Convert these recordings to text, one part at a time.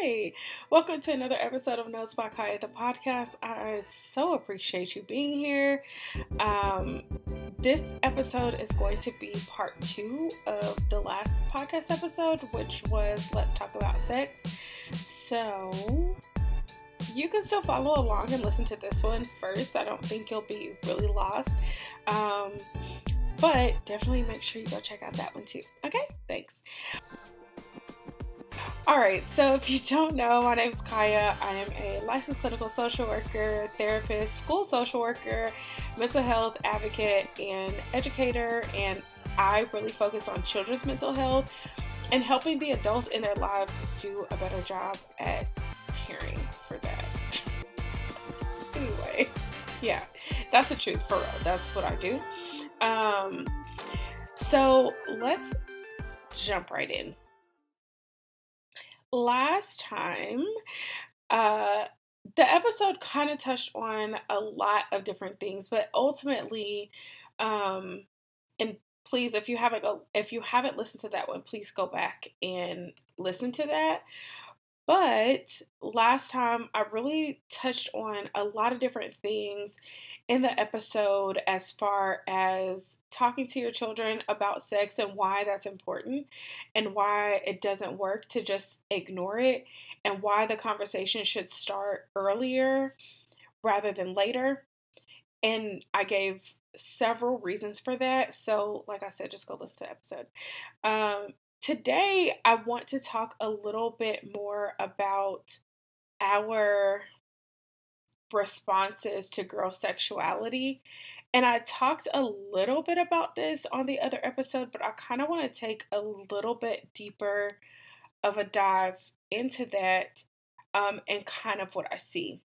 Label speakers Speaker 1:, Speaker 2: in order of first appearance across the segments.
Speaker 1: Hey, welcome to another episode of Notes by Kaya, the podcast. I so appreciate you being here. Um, this episode is going to be part two of the last podcast episode, which was Let's Talk About Sex. So, you can still follow along and listen to this one first. I don't think you'll be really lost. Um, but definitely make sure you go check out that one too. Okay, thanks. All right, so if you don't know, my name is Kaya. I am a licensed clinical social worker, therapist, school social worker, mental health advocate, and educator. And I really focus on children's mental health and helping the adults in their lives do a better job at caring for that. anyway, yeah, that's the truth for real. That's what I do. Um, so let's jump right in last time, uh, the episode kind of touched on a lot of different things, but ultimately, um, and please, if you haven't go, if you haven't listened to that one, please go back and listen to that. But last time, I really touched on a lot of different things in the episode as far as talking to your children about sex and why that's important and why it doesn't work to just ignore it and why the conversation should start earlier rather than later. And I gave several reasons for that. So, like I said, just go listen to the episode. Um, today, I want to talk a little bit more about our responses to girl sexuality. And I talked a little bit about this on the other episode, but I kind of want to take a little bit deeper of a dive into that um, and kind of what I see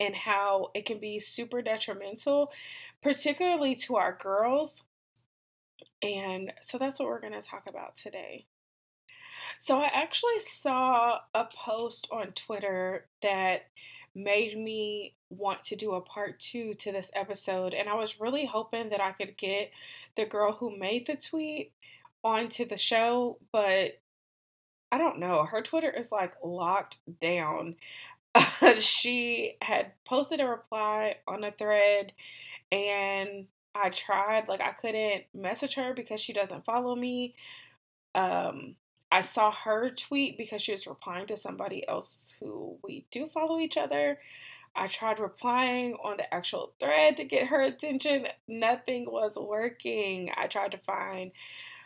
Speaker 1: and how it can be super detrimental, particularly to our girls. And so that's what we're going to talk about today. So I actually saw a post on Twitter that made me want to do a part two to this episode. And I was really hoping that I could get the girl who made the tweet onto the show, but I don't know. Her Twitter is like locked down. she had posted a reply on a thread and I tried like I couldn't message her because she doesn't follow me. Um I saw her tweet because she was replying to somebody else who we do follow each other. I tried replying on the actual thread to get her attention. Nothing was working. I tried to find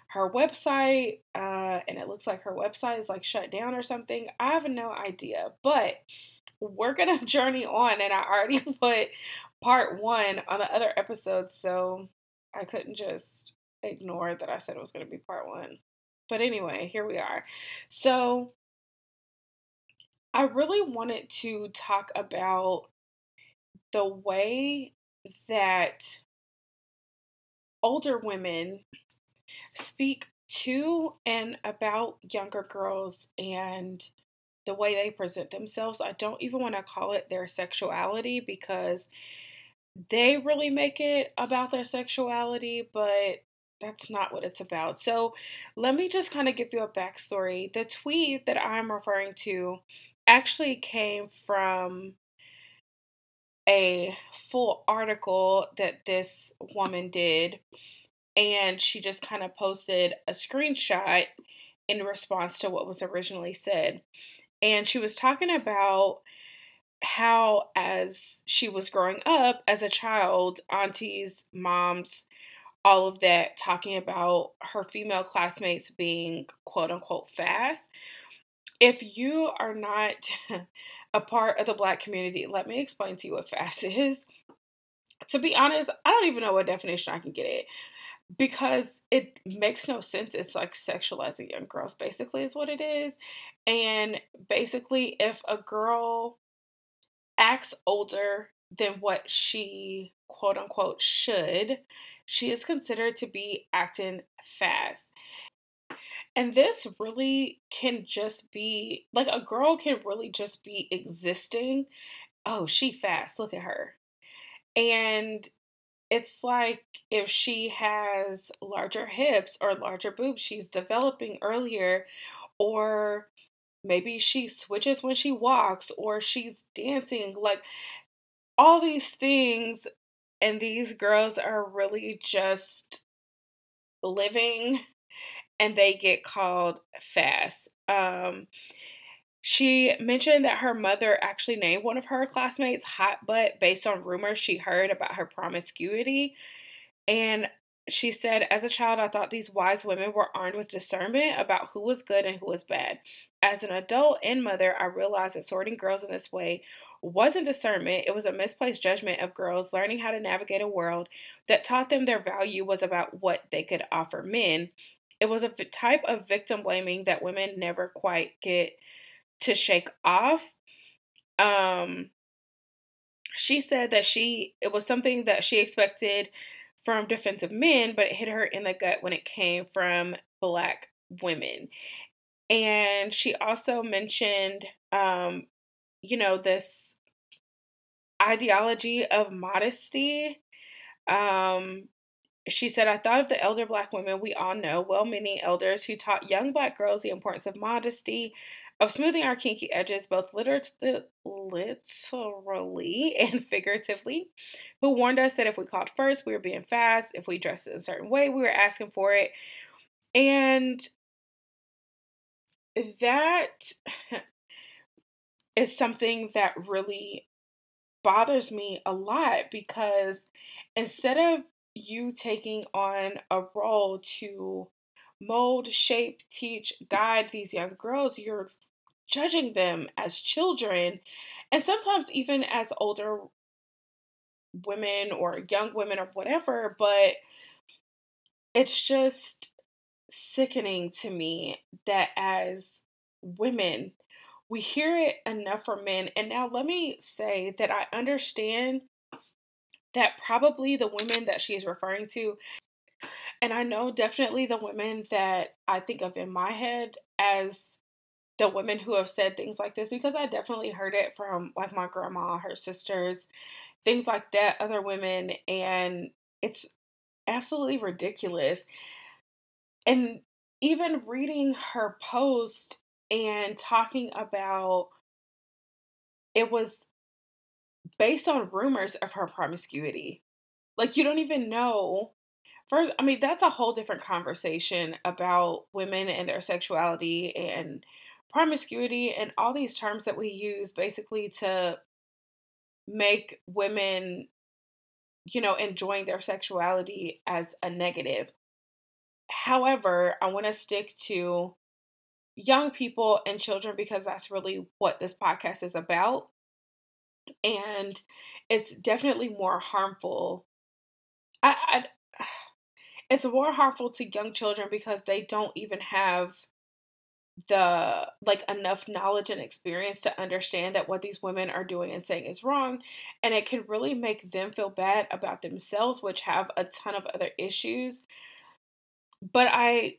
Speaker 1: her website, uh, and it looks like her website is like shut down or something. I have no idea, but we're gonna journey on, and I already put part one on the other episodes, so I couldn't just ignore that I said it was gonna be part one. But anyway, here we are. So I really wanted to talk about the way that older women speak to and about younger girls and the way they present themselves. I don't even want to call it their sexuality because they really make it about their sexuality, but that's not what it's about. So let me just kind of give you a backstory. The tweet that I'm referring to actually came from a full article that this woman did, and she just kind of posted a screenshot in response to what was originally said. And she was talking about how, as she was growing up as a child, aunties, moms, all of that talking about her female classmates being quote unquote fast. If you are not a part of the black community, let me explain to you what fast is. To be honest, I don't even know what definition I can get it because it makes no sense. It's like sexualizing young girls, basically, is what it is. And basically, if a girl acts older than what she quote unquote should, she is considered to be acting fast. And this really can just be like a girl can really just be existing. Oh, she fast. Look at her. And it's like if she has larger hips or larger boobs, she's developing earlier, or maybe she switches when she walks or she's dancing like all these things and these girls are really just living and they get called fast um she mentioned that her mother actually named one of her classmates hot butt based on rumors she heard about her promiscuity and she said, As a child, I thought these wise women were armed with discernment about who was good and who was bad. As an adult and mother, I realized that sorting girls in this way wasn't discernment, it was a misplaced judgment of girls learning how to navigate a world that taught them their value was about what they could offer men. It was a type of victim blaming that women never quite get to shake off. Um, she said that she it was something that she expected from defensive men, but it hit her in the gut when it came from black women. And she also mentioned, um, you know, this ideology of modesty. Um, she said, I thought of the elder black women we all know, well meaning elders who taught young black girls the importance of modesty, of smoothing our kinky edges, both literally and figuratively, who warned us that if we called first, we were being fast. If we dressed in a certain way, we were asking for it. And that is something that really bothers me a lot because instead of you taking on a role to mold, shape, teach, guide these young girls, you're judging them as children and sometimes even as older women or young women or whatever, but it's just sickening to me that as women, we hear it enough from men. And now let me say that I understand that probably the women that she is referring to, and I know definitely the women that I think of in my head as the women who have said things like this because I definitely heard it from like my grandma, her sisters, things like that, other women, and it's absolutely ridiculous. And even reading her post and talking about it was based on rumors of her promiscuity. Like you don't even know. First I mean that's a whole different conversation about women and their sexuality and promiscuity and all these terms that we use basically to make women you know enjoying their sexuality as a negative. However i want to stick to young people and children because that's really what this podcast is about and it's definitely more harmful. I, I it's more harmful to young children because they don't even have the like enough knowledge and experience to understand that what these women are doing and saying is wrong and it can really make them feel bad about themselves which have a ton of other issues. But i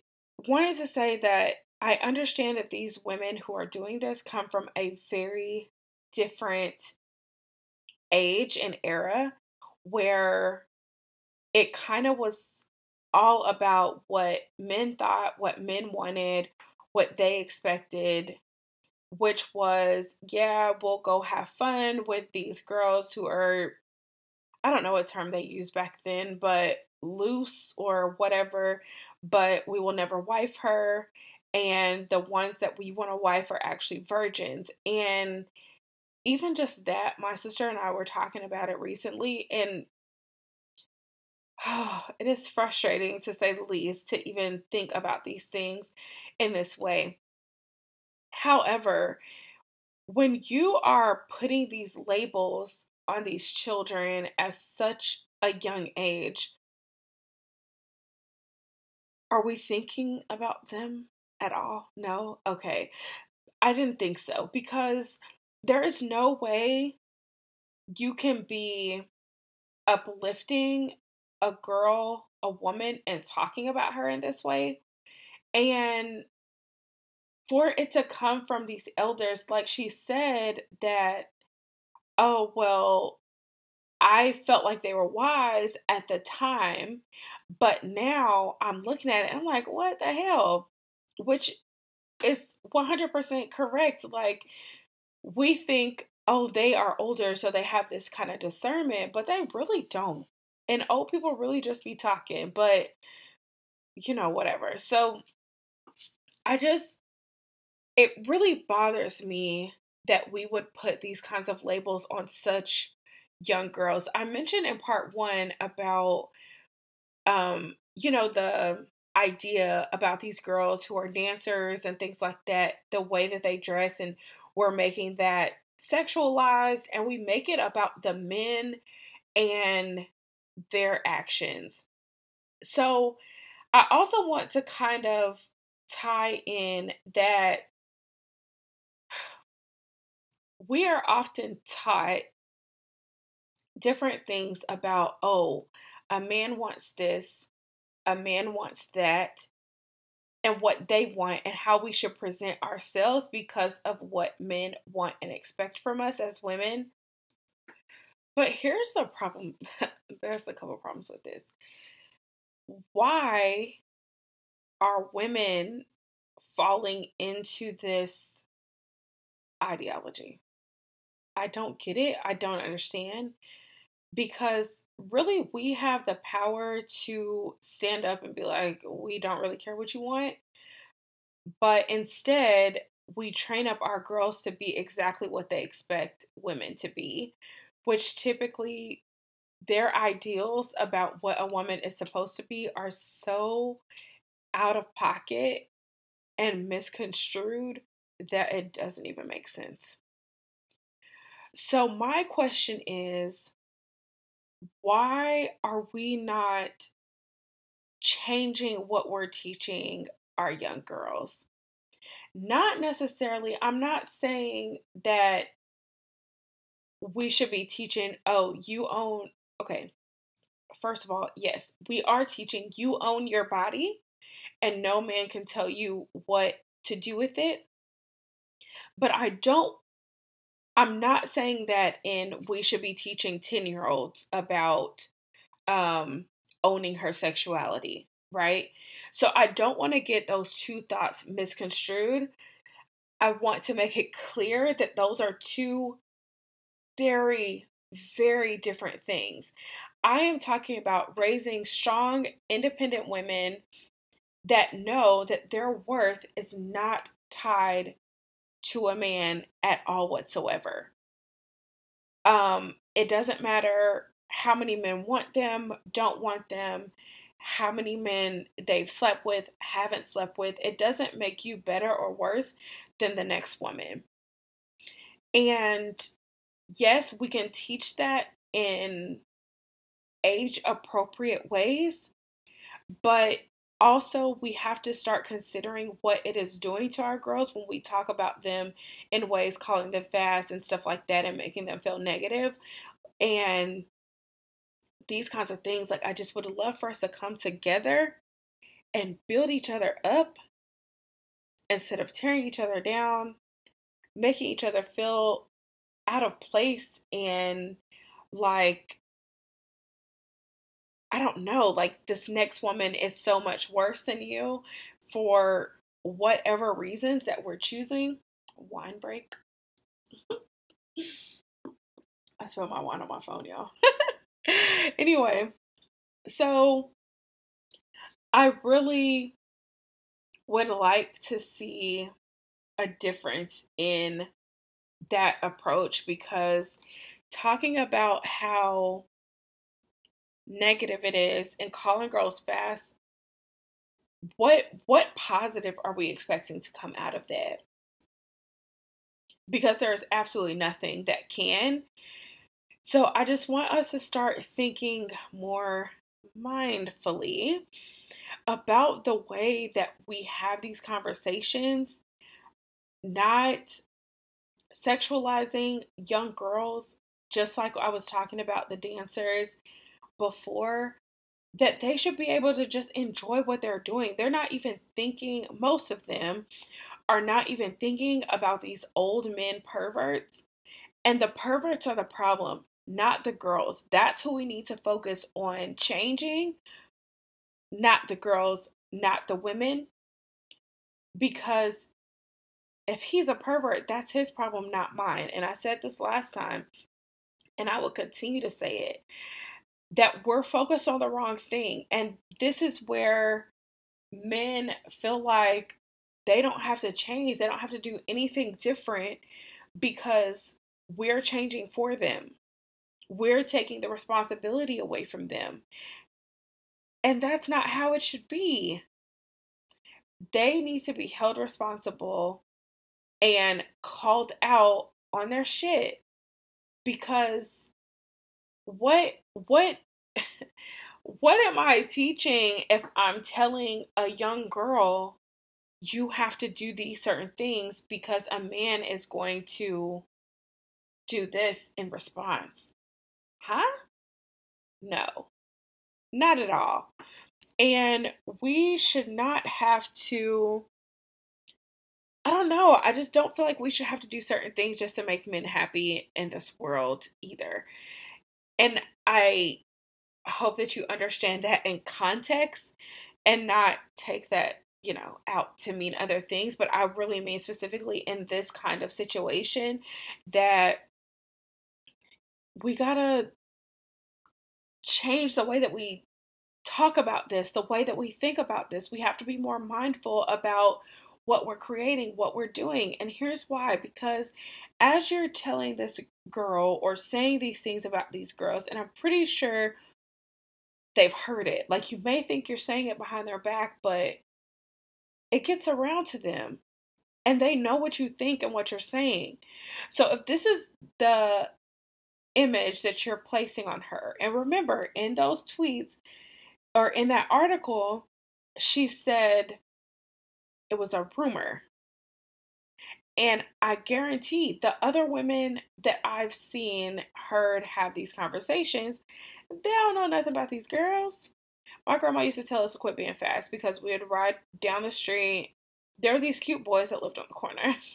Speaker 1: wanted to say that i understand that these women who are doing this come from a very different age and era where it kind of was all about what men thought what men wanted what they expected, which was, yeah, we'll go have fun with these girls who are, I don't know what term they used back then, but loose or whatever, but we will never wife her. And the ones that we want to wife are actually virgins. And even just that, my sister and I were talking about it recently, and oh, it is frustrating to say the least to even think about these things in this way. However, when you are putting these labels on these children at such a young age, are we thinking about them at all? No? Okay. I didn't think so because there is no way you can be uplifting a girl, a woman, and talking about her in this way and for it to come from these elders, like she said, that, oh, well, I felt like they were wise at the time, but now I'm looking at it and I'm like, what the hell? Which is 100% correct. Like, we think, oh, they are older, so they have this kind of discernment, but they really don't. And old people really just be talking, but you know, whatever. So I just, it really bothers me that we would put these kinds of labels on such young girls. I mentioned in part one about, um, you know, the idea about these girls who are dancers and things like that, the way that they dress, and we're making that sexualized and we make it about the men and their actions. So I also want to kind of tie in that we are often taught different things about, oh, a man wants this, a man wants that, and what they want, and how we should present ourselves because of what men want and expect from us as women. But here's the problem there's a couple problems with this. Why are women falling into this ideology? I don't get it. I don't understand because really we have the power to stand up and be like, we don't really care what you want. But instead, we train up our girls to be exactly what they expect women to be, which typically their ideals about what a woman is supposed to be are so out of pocket and misconstrued that it doesn't even make sense. So, my question is why are we not changing what we're teaching our young girls? Not necessarily, I'm not saying that we should be teaching, oh, you own, okay. First of all, yes, we are teaching you own your body and no man can tell you what to do with it. But I don't I'm not saying that in we should be teaching 10 year olds about um, owning her sexuality, right? So I don't want to get those two thoughts misconstrued. I want to make it clear that those are two very, very different things. I am talking about raising strong, independent women that know that their worth is not tied to a man at all whatsoever. Um, it doesn't matter how many men want them, don't want them, how many men they've slept with, haven't slept with. It doesn't make you better or worse than the next woman. And yes, we can teach that in age appropriate ways, but also we have to start considering what it is doing to our girls when we talk about them in ways calling them fast and stuff like that and making them feel negative. And these kinds of things like i just would love for us to come together and build each other up instead of tearing each other down making each other feel out of place and like I don't know, like this next woman is so much worse than you for whatever reasons that we're choosing. Wine break. I spilled my wine on my phone, y'all. anyway, so I really would like to see a difference in that approach because talking about how negative it is and calling girls fast what what positive are we expecting to come out of that? Because there's absolutely nothing that can. So i just want us to start thinking more mindfully about the way that we have these conversations not sexualizing young girls just like i was talking about the dancers before that they should be able to just enjoy what they're doing. They're not even thinking, most of them are not even thinking about these old men perverts. And the perverts are the problem, not the girls. That's who we need to focus on changing, not the girls, not the women. Because if he's a pervert, that's his problem, not mine. And I said this last time, and I will continue to say it that we're focused on the wrong thing. And this is where men feel like they don't have to change, they don't have to do anything different because we're changing for them. We're taking the responsibility away from them. And that's not how it should be. They need to be held responsible and called out on their shit because what what what am I teaching if I'm telling a young girl you have to do these certain things because a man is going to do this in response? Huh? No, not at all. And we should not have to. I don't know. I just don't feel like we should have to do certain things just to make men happy in this world either. And I hope that you understand that in context and not take that, you know, out to mean other things. But I really mean specifically in this kind of situation that we gotta change the way that we talk about this, the way that we think about this. We have to be more mindful about what we're creating, what we're doing. And here's why because as you're telling this girl or saying these things about these girls, and I'm pretty sure they've heard it, like you may think you're saying it behind their back, but it gets around to them and they know what you think and what you're saying. So if this is the image that you're placing on her, and remember in those tweets or in that article, she said it was a rumor. And I guarantee the other women that I've seen, heard have these conversations, they don't know nothing about these girls. My grandma used to tell us to quit being fast because we would ride down the street. There were these cute boys that lived on the corner.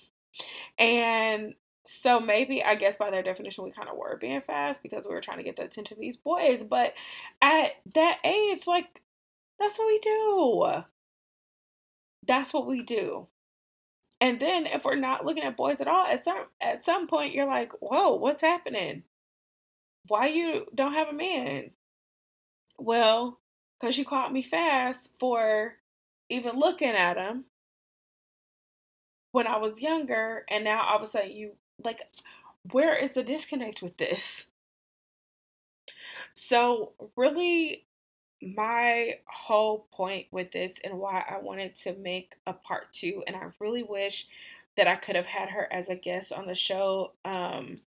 Speaker 1: And so maybe I guess by their definition we kind of were being fast because we were trying to get the attention of these boys. But at that age, like that's what we do. That's what we do. And then if we're not looking at boys at all, at some at some point you're like, whoa, what's happening? Why you don't have a man? Well, because you caught me fast for even looking at him when I was younger, and now all of a sudden you like where is the disconnect with this? So really my whole point with this and why I wanted to make a part two, and I really wish that I could have had her as a guest on the show. Um,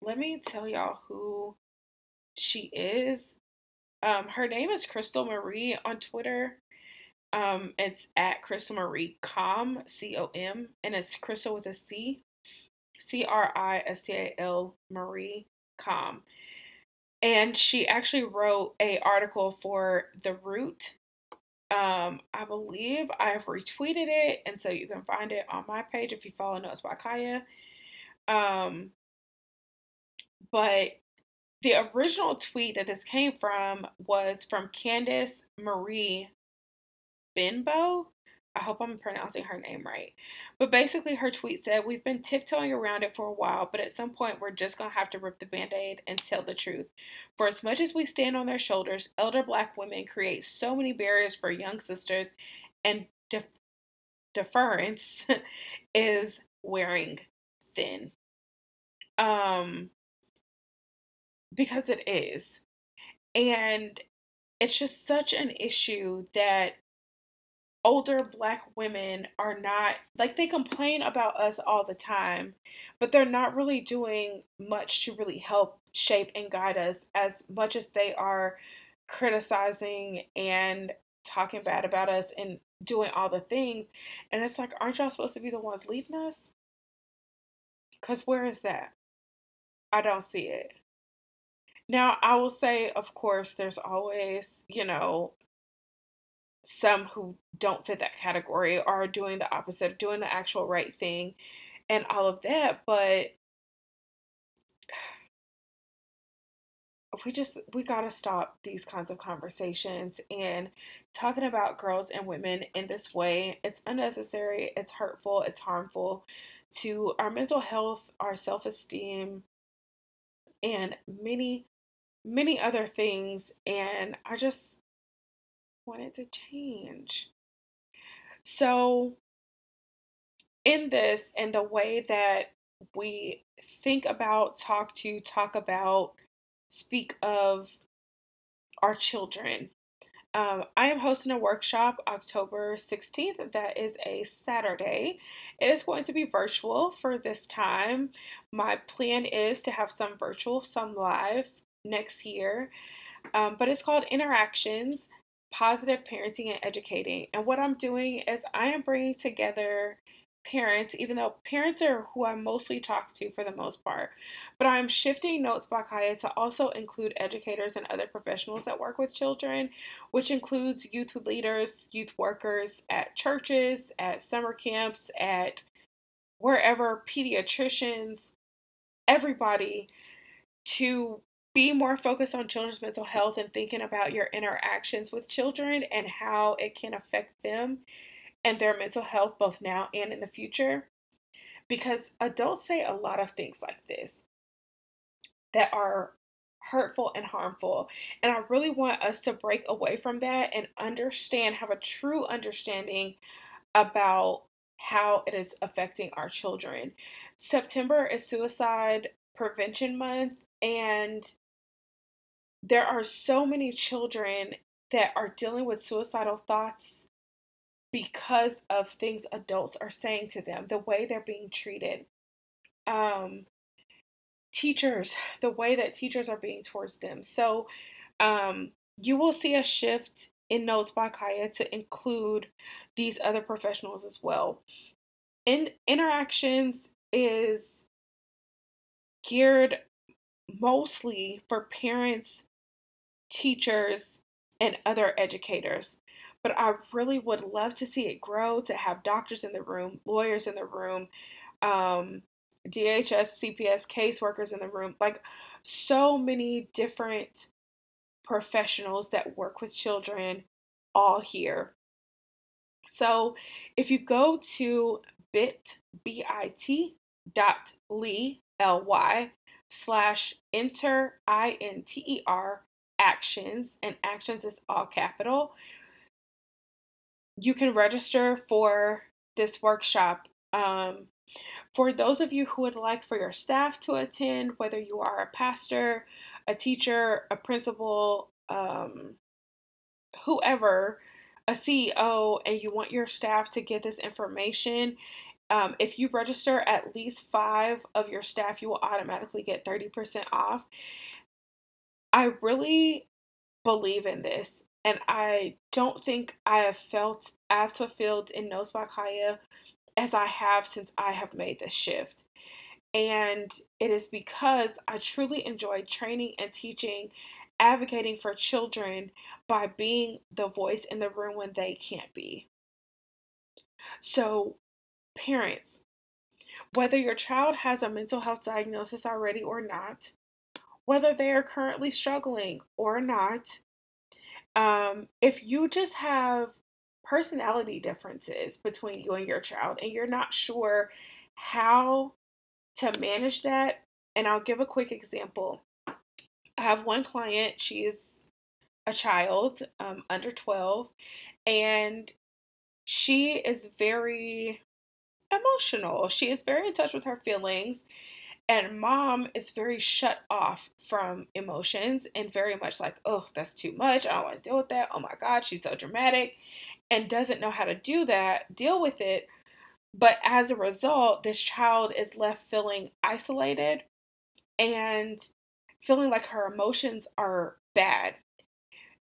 Speaker 1: let me tell y'all who she is. Um, her name is Crystal Marie on Twitter. Um, it's at Crystal Marie Com, C O M, and it's Crystal with a C, C R I S T A L Marie Com and she actually wrote a article for the root. Um i believe i've retweeted it and so you can find it on my page if you follow notes by kaya. Um but the original tweet that this came from was from Candice Marie Benbow I hope I'm pronouncing her name right. But basically, her tweet said, We've been tiptoeing around it for a while, but at some point, we're just going to have to rip the band aid and tell the truth. For as much as we stand on their shoulders, elder black women create so many barriers for young sisters, and def- deference is wearing thin. Um, because it is. And it's just such an issue that older black women are not like they complain about us all the time, but they're not really doing much to really help shape and guide us as much as they are criticizing and talking bad about us and doing all the things. And it's like, aren't y'all supposed to be the ones leading us? Because where is that? I don't see it. Now, I will say, of course, there's always, you know, some who don't fit that category are doing the opposite, doing the actual right thing and all of that. But we just we got to stop these kinds of conversations and talking about girls and women in this way it's unnecessary it's hurtful it's harmful to our mental health our self-esteem and many many other things and i just wanted to change so in this and the way that we think about talk to talk about speak of our children. Um, I am hosting a workshop October 16th. That is a Saturday. It is going to be virtual for this time. My plan is to have some virtual, some live next year. Um, but it's called Interactions Positive Parenting and Educating. And what I'm doing is I am bringing together parents, even though parents are who I mostly talk to for the most part. But I'm shifting Notes by Kaya to also include educators and other professionals that work with children, which includes youth leaders, youth workers at churches, at summer camps, at wherever, pediatricians, everybody to be more focused on children's mental health and thinking about your interactions with children and how it can affect them and their mental health both now and in the future. Because adults say a lot of things like this that are hurtful and harmful. And I really want us to break away from that and understand, have a true understanding about how it is affecting our children. September is Suicide Prevention Month, and there are so many children that are dealing with suicidal thoughts because of things adults are saying to them, the way they're being treated. Um, teachers, the way that teachers are being towards them. So um, you will see a shift in Notes by Kaya to include these other professionals as well. In interactions is geared mostly for parents, teachers, and other educators but I really would love to see it grow to have doctors in the room, lawyers in the room, um, DHS, CPS, caseworkers in the room, like so many different professionals that work with children all here. So if you go to bit, B-I-T dot ly, slash enter, I-N-T-E-R, actions, and actions is all capital, you can register for this workshop. Um, for those of you who would like for your staff to attend, whether you are a pastor, a teacher, a principal, um, whoever, a CEO, and you want your staff to get this information, um, if you register at least five of your staff, you will automatically get 30% off. I really believe in this. And I don't think I have felt as fulfilled in Notes by Kaya as I have since I have made this shift. And it is because I truly enjoy training and teaching, advocating for children by being the voice in the room when they can't be. So, parents, whether your child has a mental health diagnosis already or not, whether they are currently struggling or not, um, if you just have personality differences between you and your child and you're not sure how to manage that, and I'll give a quick example. I have one client, she is a child um, under 12, and she is very emotional. She is very in touch with her feelings and mom is very shut off from emotions and very much like, oh, that's too much. I don't want to deal with that. Oh my God, she's so dramatic and doesn't know how to do that, deal with it. But as a result, this child is left feeling isolated and feeling like her emotions are bad.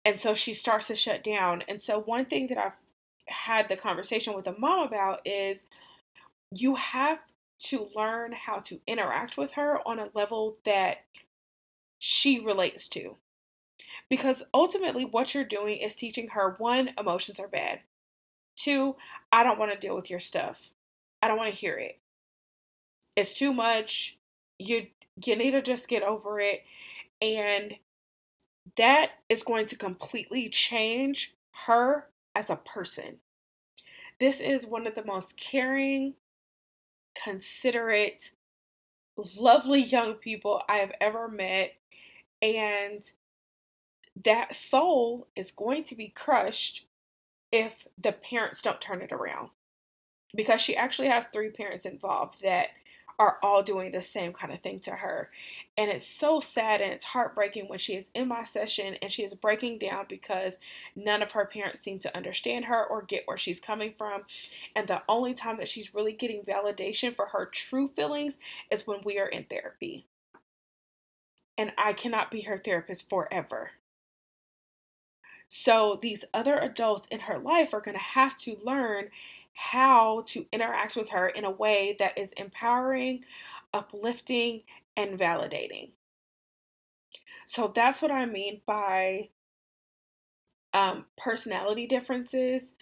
Speaker 1: And so she starts to shut down. And so, one thing that I've had the conversation with a mom about is you have to learn how to interact with her on a level that she relates to. Because ultimately, what you're doing is teaching her one, emotions are bad. Two, I don't want to deal with your stuff. I don't want to hear it. It's too much. You you need to just get over it. And that is going to completely change her as a person. This is one of the most caring, considerate, lovely young people I have ever met. And that soul is going to be crushed if the parents don't turn it around. Because she actually has three parents involved that are all doing the same kind of thing to her. And it's so sad and it's heartbreaking when she is in my session and she is breaking down because none of her parents seem to understand her or get where she's coming from. And the only time that she's really getting validation for her true feelings is when we are in therapy. And I cannot be her therapist forever. So these other adults in her life are going to have to learn how to interact with her in a way that is empowering, uplifting, and validating. So that's what I mean by um, personality differences.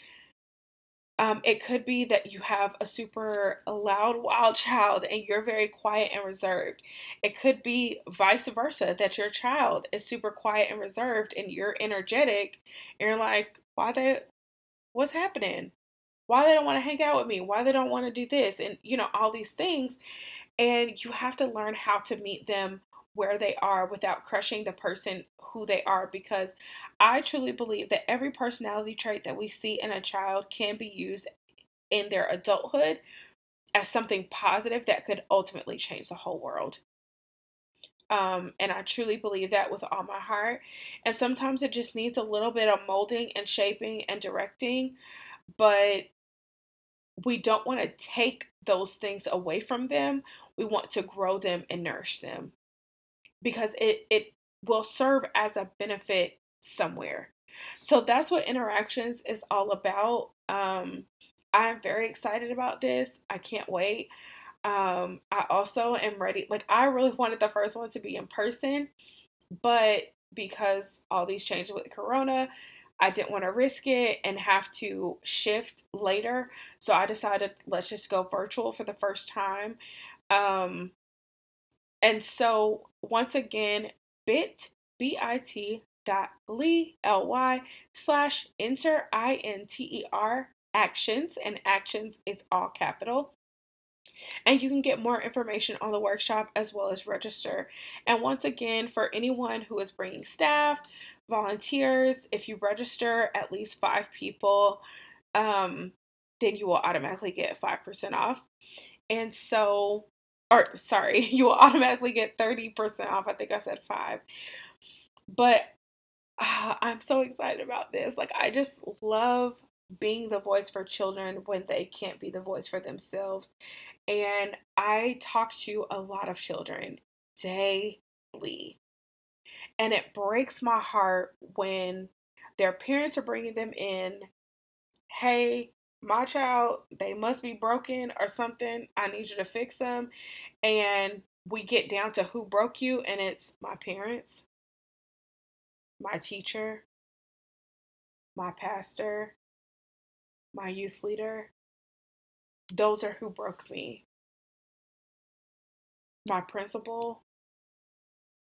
Speaker 1: Um, it could be that you have a super loud, wild child and you're very quiet and reserved. It could be vice versa, that your child is super quiet and reserved and you're energetic and you're like, why the, what's happening? Why they don't want to hang out with me, why they don't want to do this, and you know, all these things. And you have to learn how to meet them where they are without crushing the person who they are because I truly believe that every personality trait that we see in a child can be used in their adulthood as something positive that could ultimately change the whole world. Um, and I truly believe that with all my heart. And sometimes it just needs a little bit of molding and shaping and directing. But we don't want to take those things away from them. We want to grow them and nourish them because it, it will serve as a benefit somewhere. So that's what interactions is all about. Um, I'm very excited about this. I can't wait. Um, I also am ready. Like, I really wanted the first one to be in person, but because all these changes with Corona, I didn't want to risk it and have to shift later. So I decided let's just go virtual for the first time. Um, and so once again, bit bit dot ly ly slash enter i n t e r actions and actions is all capital and you can get more information on the workshop as well as register. And once again, for anyone who is bringing staff, volunteers, if you register at least five people, um, then you will automatically get 5% off. And so, or sorry, you will automatically get 30% off. I think I said five. But uh, I'm so excited about this. Like, I just love being the voice for children when they can't be the voice for themselves. And I talk to a lot of children daily. And it breaks my heart when their parents are bringing them in. Hey, my child, they must be broken or something. I need you to fix them. And we get down to who broke you, and it's my parents, my teacher, my pastor, my youth leader. Those are who broke me. My principal,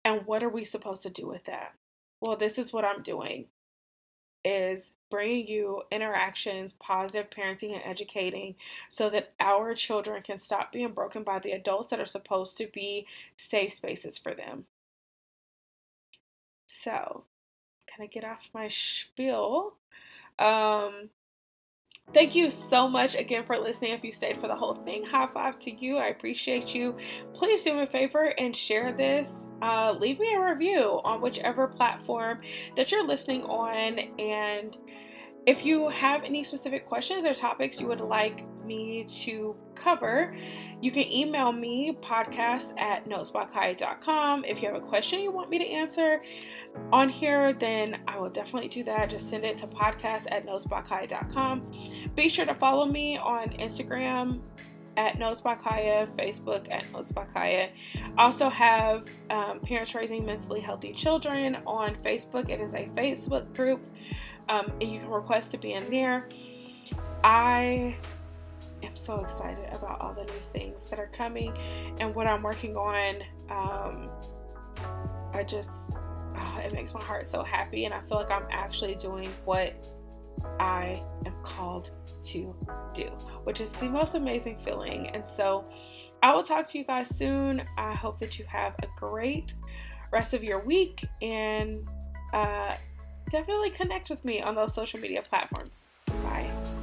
Speaker 1: and what are we supposed to do with that? Well, this is what I'm doing is bringing you interactions, positive parenting and educating so that our children can stop being broken by the adults that are supposed to be safe spaces for them. So, kind of get off my spiel. Um, Thank you so much again for listening. If you stayed for the whole thing, high five to you. I appreciate you. Please do me a favor and share this. Uh, leave me a review on whichever platform that you're listening on. And if you have any specific questions or topics you would like me to cover, you can email me podcast at notesbykaya.com. If you have a question you want me to answer on here, then I will definitely do that. Just send it to podcast at notesbykaya.com. Be sure to follow me on Instagram at Notes by Kaya, Facebook at Notes by Kaya. Also have um, Parents Raising Mentally Healthy Children on Facebook. It is a Facebook group um, you can request to be in there. I am so excited about all the new things that are coming and what I'm working on. Um, I just, oh, it makes my heart so happy. And I feel like I'm actually doing what I am called to do, which is the most amazing feeling. And so I will talk to you guys soon. I hope that you have a great rest of your week and uh, definitely connect with me on those social media platforms. Bye.